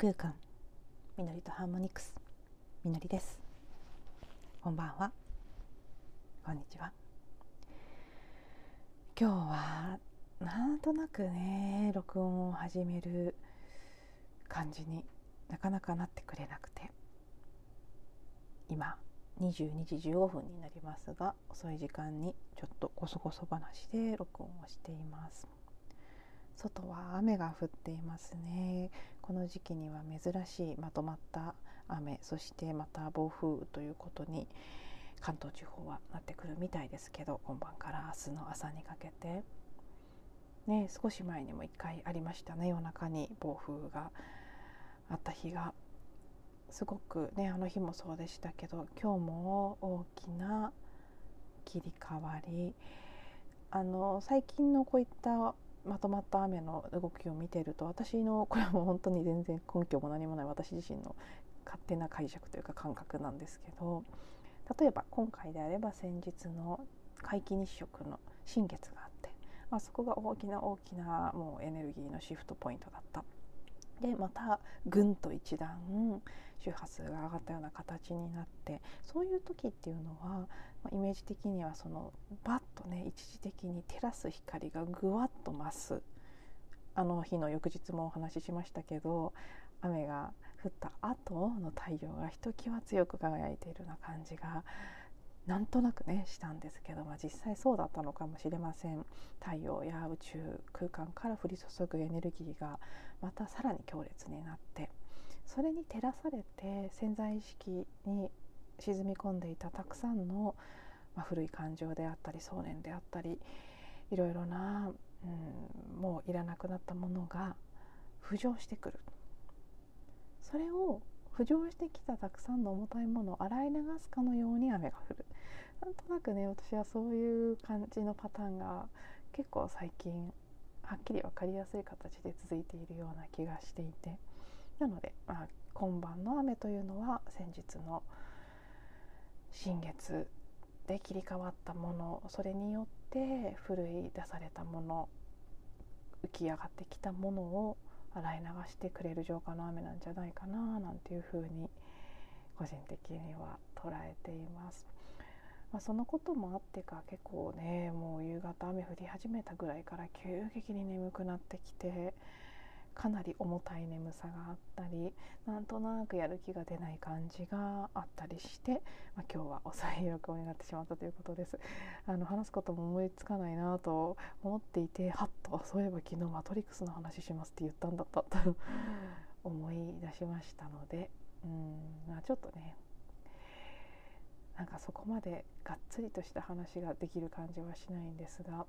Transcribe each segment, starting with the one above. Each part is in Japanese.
空間。みのりとハーモニクス。みのりです。こんばんは。こんにちは。今日はなんとなくね録音を始める感じになかなかなってくれなくて。今22時15分になりますが遅い時間にちょっとこそこそ話で録音をしています。外は雨が降っていますね。この時期には珍しいまとまった雨そしてまた暴風雨ということに関東地方はなってくるみたいですけど今晩から明日の朝にかけて。ね少し前にも1回ありましたね夜中に暴風があった日が。すごくねあの日もそうでしたけど今日も大きな切り替わり。あの最近のこういったまとまった雨の動きを見てると私のこれはもう本当に全然根拠も何もない私自身の勝手な解釈というか感覚なんですけど例えば今回であれば先日の皆既日食の新月があって、まあ、そこが大きな大きなもうエネルギーのシフトポイントだった。でまたぐんと一段周波数が上がったような形になってそういう時っていうのは、まあ、イメージ的にはそのバッとね一時的に照らす光がぐわっと増す。あの日の翌日もお話ししましたけど雨が降った後の太陽がひときわ強く輝いているような感じがなんとなくねしたんですけど、まあ、実際そうだったのかもしれません。太陽や宇宙空間から降り注ぐエネルギーがまたさらに強烈になってそれに照らされて潜在意識に沈み込んでいたたくさんの、まあ、古い感情であったり想念であったりいろいろな、うん、もういらなくなったものが浮上してくる。それを浮上してきたたくさんの重たいものを洗い流すかのように雨が降る。なんとなくね私はそういう感じのパターンが結構最近はっきり分かりやすい形で続いているような気がしていて。なので、まあ、今晩の雨というのは先日の新月で切り替わったものそれによって奮い出されたもの浮き上がってきたものを洗い流してくれる浄化の雨なんじゃないかななんていうふうに個人的には捉えています。まあ、そのこともあってか結構ねもう夕方雨降り始めたぐらいから急激に眠くなってきてかなり重たい眠さがあったりなんとなくやる気が出ない感じがあったりして、まあ、今日は遅い録音になってしまったということです。あの話すことも思いつかないなと思っていてはっとそういえば昨日マトリックスの話しますって言ったんだったと 思い出しましたのでうん、まあ、ちょっとねなんかそこまでがっつりとした話ができる感じはしないんですが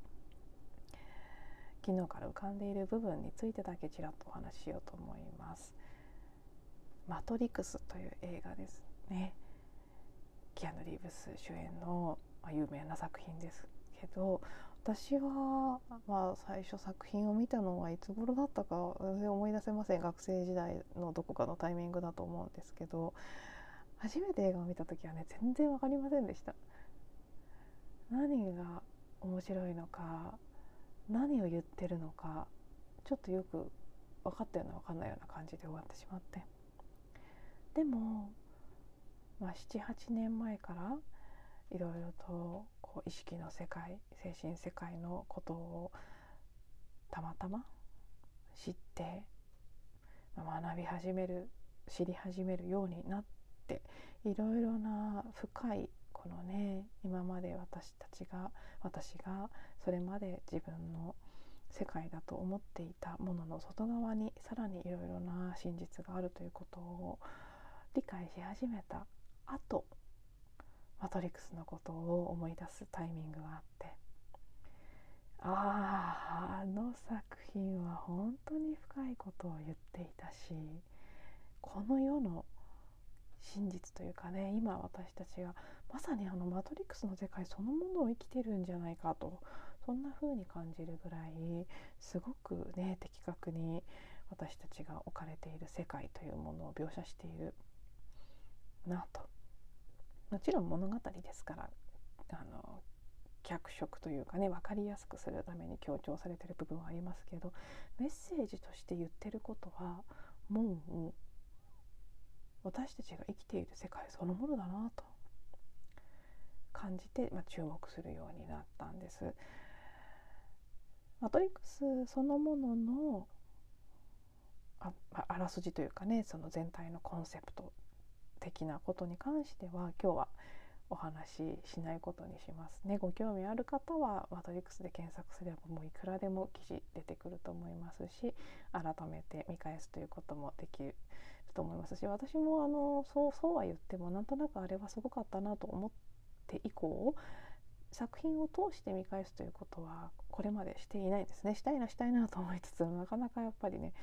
昨日から浮かんでいる部分についてだけちらっとお話ししようと思います。マトリクスという映画ですね。キアヌ・リーブス主演の、まあ、有名な作品ですけど私は、まあ、最初作品を見たのはいつ頃だったか全然思い出せません学生時代のどこかのタイミングだと思うんですけど初めて映画を見た時はね全然分かりませんでした何が面白いのか何を言ってるのかちょっとよく分かったような分かんないような感じで終わってしまって。でも、まあ、78年前からいろいろとこう意識の世界精神世界のことをたまたま知って、まあ、学び始める知り始めるようになっていろいろな深いこのね今まで私たちが私がそれまで自分の世界だと思っていたものの外側にさらにいろいろな真実があるということを理解し始めた後マトリックスのことを思い出すタイミングがあって。あああの作品は本当に深いことを言っていたしこの世の真実というかね今私たちがまさにあのマトリックスの世界そのものを生きてるんじゃないかとそんな風に感じるぐらいすごくね的確に私たちが置かれている世界というものを描写しているなともちろん物語ですからあの脚色というかね分かりやすくするために強調されてる部分はありますけどメッセージとして言ってることはもう私たちが生きている世界そのものだなと感じて、まあ、注目するようになったんです。マトリックスそのもののああらすじというかねその全体のコンセプト的なことに関しては今日はお話ししないことにしますね。ご興味ある方はマトリックスで検索すればもういくらでも記事出てくると思いますし改めて見返すということもできると思いますし私もあのそうそうは言ってもなんとなくあれはすごかったなと思って以降作品を通して見返すということはこれまでしていないですね。したいなしたいなと思いつつなかなかやっぱりね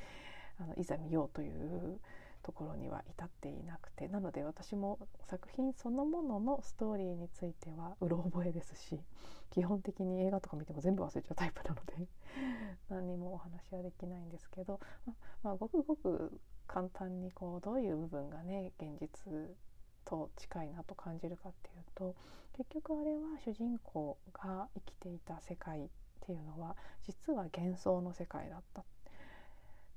あのいざ見ようというところには至っていなくてなので私も作品そのもののストーリーについてはうろ覚えですし基本的に映画とか見ても全部忘れちゃうタイプなので 何にもお話はできないんですけど、ままあ、ごくごく簡単にこうどういう部分がね現実と近いなと感じるかっていうと結局あれは主人公が生きていた世界っていうのは実は幻想の世界だった。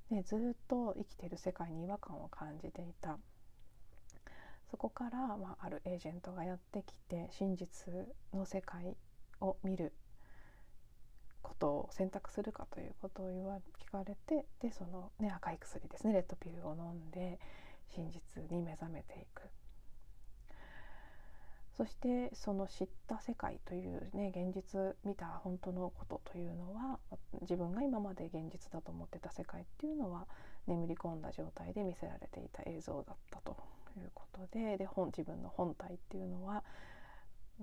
ね、ずっと生きてる世界に違和感を感じていた。そこから、まあ、あるエージェントがやってきて真実の世界を見ることを選択するかということを言わ聞かれてでその、ね、赤い薬ですねレッドピルを飲んで真実に目覚めていく。そしてその知った世界というね現実見た本当のことというのは自分が今まで現実だと思ってた世界っていうのは眠り込んだ状態で見せられていた映像だったということでで本自分の本体っていうのは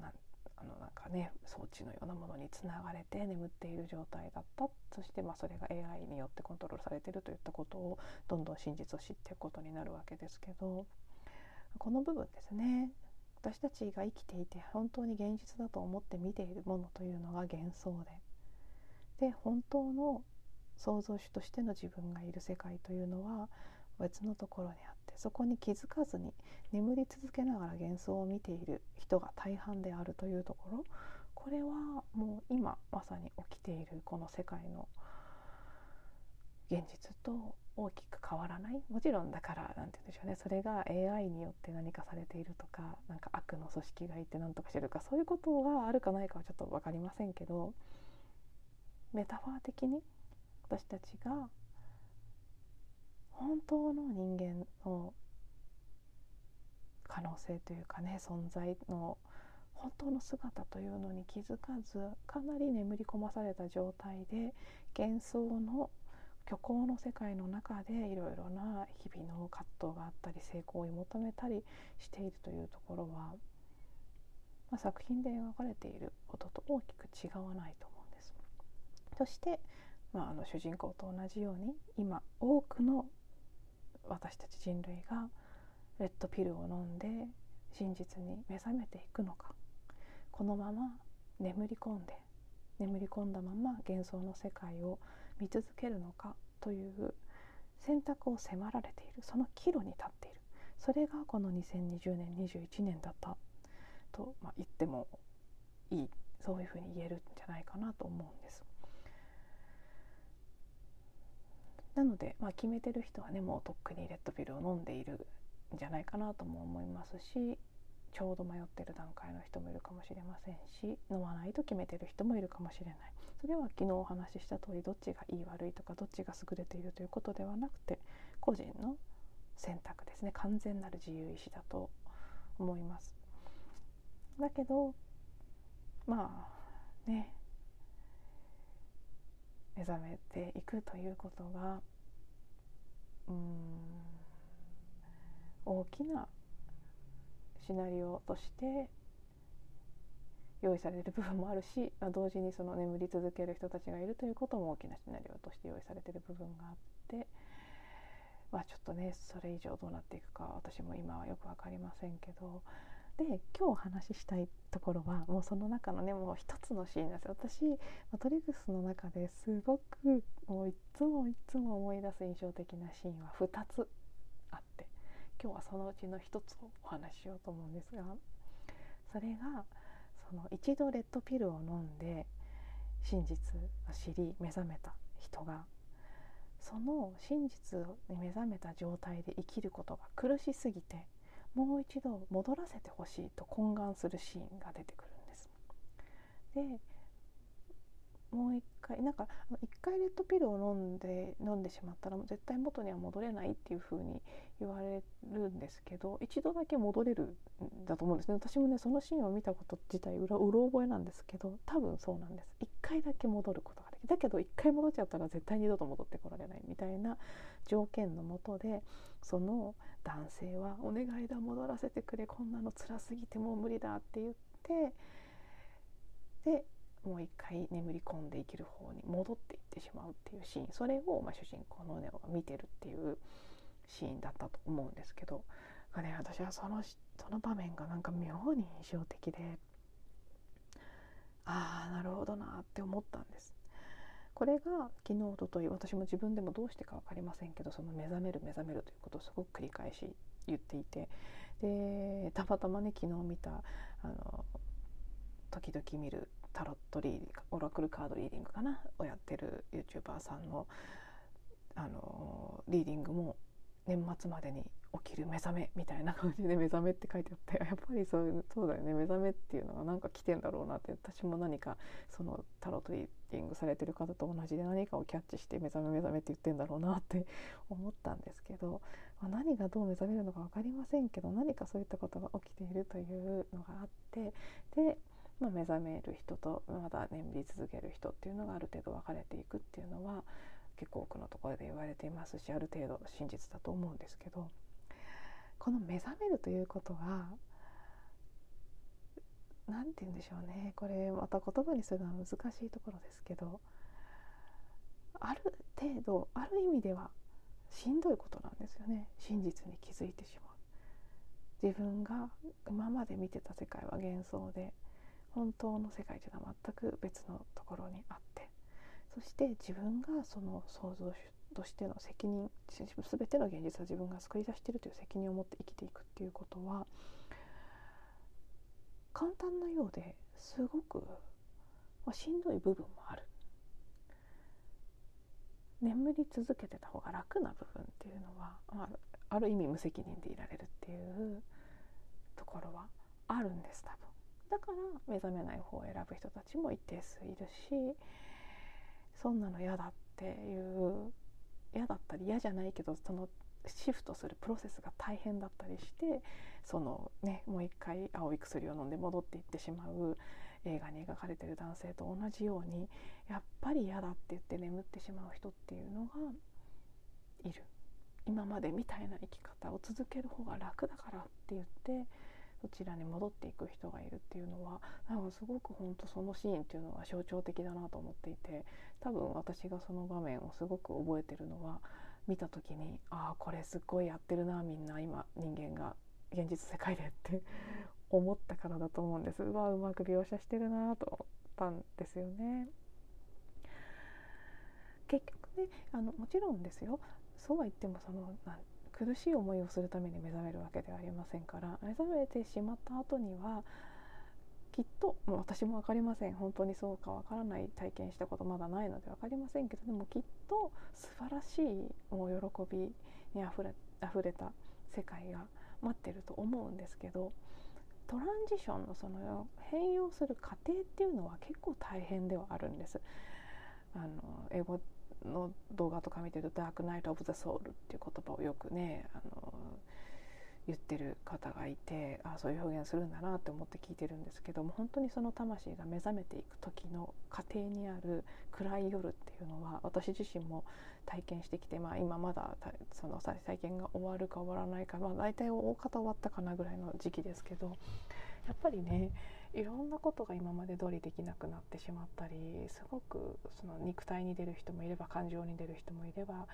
なんあのなんかね装置のようなものにつながれて眠っている状態だった。そしてまあそれが AI によってコントロールされているといったことをどんどん真実を知っていくことになるわけですけどこの部分ですね。私たちが生きていて本当に現実だと思って見ているものというのが幻想で。で本当の創造主としての自分がいる世界というのは別のところにあってそこに気づかずに眠り続けながら幻想を見ている人が大半であるというところ。これはもう今まさに起きているこの世界の現実と大きく変わらない？もちろんだから何て言うんでしょうね。それが AI によって何かされているとかなんか悪の組織がいて何とかしてるかそういうことがあるかないかはちょっと分かりませんけどメタファー的に私たちが本当の人間の可能性というかね存在の本当の姿というのに気づかずかなり眠り込まされた状態で幻想の虚構の世界の中でいろいろな日々の葛藤があったり成功を求めたりしているというところは、まあ、作品で描かれていることと大きく違わないと思うんです。そして、まあ、あの主人公と同じように今多くの私たち人類がレッドピルを飲んで真実に目覚めていくのかこのまま眠り込んで眠り込んだまま幻想の世界を見続けるのかという選択を迫られているその岐路に立っているそれがこの2020年21年だったと、まあ、言ってもいいそういうふうに言えるんじゃないかなと思うんです。なので、まあ、決めてる人はねもうとっくにレッドピルを飲んでいるんじゃないかなとも思いますしちょうど迷ってる段階の人もいるかもしれませんし飲まないと決めてる人もいるかもしれない。それは昨日お話しした通りどっちがいい悪いとかどっちが優れているということではなくて個人の選択ですね。完全なる自由意志だと思います。だけどまあね目覚めていくということがうん大きなシナリオとして用意されてる部分もあるし、まあ、同時にその眠り続ける人たちがいるということも大きなシナリオとして用意されている部分があって、まあ、ちょっとねそれ以上どうなっていくか私も今はよく分かりませんけどで今日お話ししたいところはもうその中のねもう一つのシーンなんです私マトリックスの中ですごくもういつもいつも思い出す印象的なシーンは2つあって。今日はそのうちの1つをお話ししようと思うんですがそれがその一度レッドピルを飲んで真実を知り目覚めた人がその真実に目覚めた状態で生きることが苦しすぎてもう一度戻らせてほしいと懇願するシーンが出てくるんです。でもう一回なんか一回レッドピルを飲んで飲んでしまったら絶対元には戻れないっていう風に言われるんですけど一度だけ戻れるんだと思うんですね。私もねそのシーンを見たこと自体うろうろ覚えなんですけど多分そうなんです。一回だけ戻ることができるだけど一回戻っちゃったら絶対二度と戻ってこられないみたいな条件のもとでその男性は「お願いだ戻らせてくれこんなの辛すぎてもう無理だ」って言ってでもう一回眠り込んで生きる方に戻っていってしまうっていうシーンそれを、まあ、主人公のネオが見てるっていうシーンだったと思うんですけどね、私はそのその場面がなんか妙に印象的でああなるほどなって思ったんです。これが昨日おととい私も自分でもどうしてか分かりませんけどその目覚める目覚めるということをすごく繰り返し言っていてでたまたまね昨日見たあの時々見るタロットリーディングオラクルカードリーディングかなをやってる YouTuber さんのあのリーディングも年末までに起きる目覚めみたいな感じで目覚めって書いてあってやっぱりそうそうだよね目覚めっていうのがなんか来てんだろうなって私も何かそのタロットリーディングされてる方と同じで何かをキャッチして目覚め目覚めって言ってんだろうなって 思ったんですけど、まあ、何がどう目覚めるのか分かりませんけど何かそういったことが起きているというのがあってでまあ、目覚める人とまだ眠り続ける人っていうのがある程度分かれていくっていうのは結構多くのところで言われていますしある程度真実だと思うんですけどこの目覚めるということが何て言うんでしょうね。これまた言葉にするのは難しいところですけどある程度ある意味ではしんどいことなんですよね。真実に気づいてしまう。自分が今まで見てた世界は幻想で本当の世界というのは全く別のところにあってそして自分がその創造主としての責任全ての現実は自分が作り出しているという責任を持って生きていくっていうことは簡単なようですごく、まあ、しんどい部分もある眠り続けてた方が楽な部分っていうのは、まあ、ある意味無責任でいられるっていうところはあるんです多分。だから目覚めない方を選ぶ人たちも一定数いるしそんなの嫌だっていう嫌だったり嫌じゃないけどそのシフトするプロセスが大変だったりしてそのねもう一回青い薬を飲んで戻っていってしまう映画に描かれてる男性と同じようにやっぱり嫌だって言って眠ってしまう人っていうのがいる。今までみたいな生き方を続ける方が楽だからって言ってそちらに戻っていく人がいるっていうのはなんかすごく本当そのシーンっていうのは象徴的だなと思っていて多分私がその場面をすごく覚えてるのは見た時にああこれすっごいやってるなみんな今人間が現実世界でって思ったからだと思うんですうわうまく描写してるなと思ったんですよね。結局ねあのもちろんですよそうは言ってもその苦しい思いをするために目覚めるわけではありませんから目覚めてしまった後にはきっともう私も分かりません本当にそうか分からない体験したことまだないので分かりませんけどでもきっと素晴らしいもう喜びにあふれ溢れた世界が待ってると思うんですけどトランジションのその変容する過程っていうのは結構大変ではあるんです。あの英語の動画とか見てると「ダークナイト・オブ・ザ・ソウル」っていう言葉をよくねあの言ってる方がいてあそういう表現するんだなって思って聞いてるんですけども本当にその魂が目覚めていく時の過程にある暗い夜っていうのは私自身も体験してきて、まあ、今まだその体験が終わるか終わらないか、まあ、大体大方終わったかなぐらいの時期ですけどやっぱりねいろんなことが今まで通りできなくなってしまったりすごくその肉体に出る人もいれば感情に出る人もいれば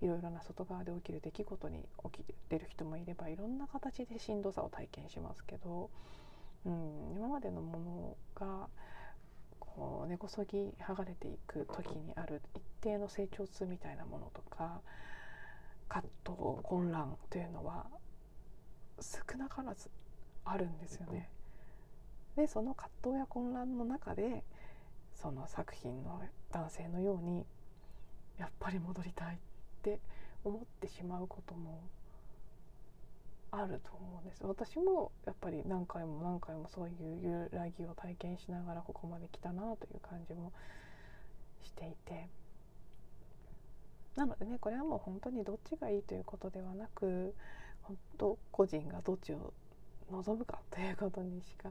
いろいろな外側で起きる出来事に起きてる人もいればいろんな形でしんどさを体験しますけど、うん、今までのものがこう根こそぎ剥がれていく時にある一定の成長痛みたいなものとか葛藤混乱というのは少なからずあるんですよね。でその葛藤や混乱の中でその作品の男性のようにやっぱり戻りたいって思ってしまうこともあると思うんです。私もやっぱり何回も何回もそういう揺らぎを体験しながらここまで来たなという感じもしていて。なのでねこれはもう本当にどっちがいいということではなく本当個人がどっちを望むかということにしか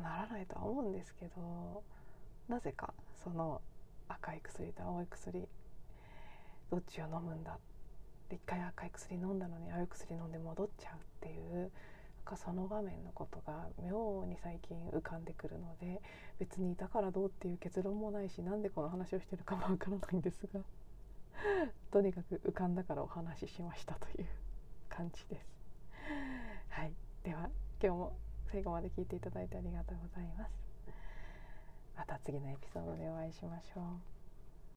ならないとは思うんですけどなぜかその赤い薬と青い薬どっちを飲むんだ一回赤い薬飲んだのに青い薬飲んで戻っちゃうっていうなんかその場面のことが妙に最近浮かんでくるので別にだからどうっていう結論もないしなんでこの話をしてるかもわからないんですがとにかく浮かんだからお話ししましたという感じです。はい、では今日も最後まで聞いていただいてありがとうございます。また次のエピソードでお会いしましょう。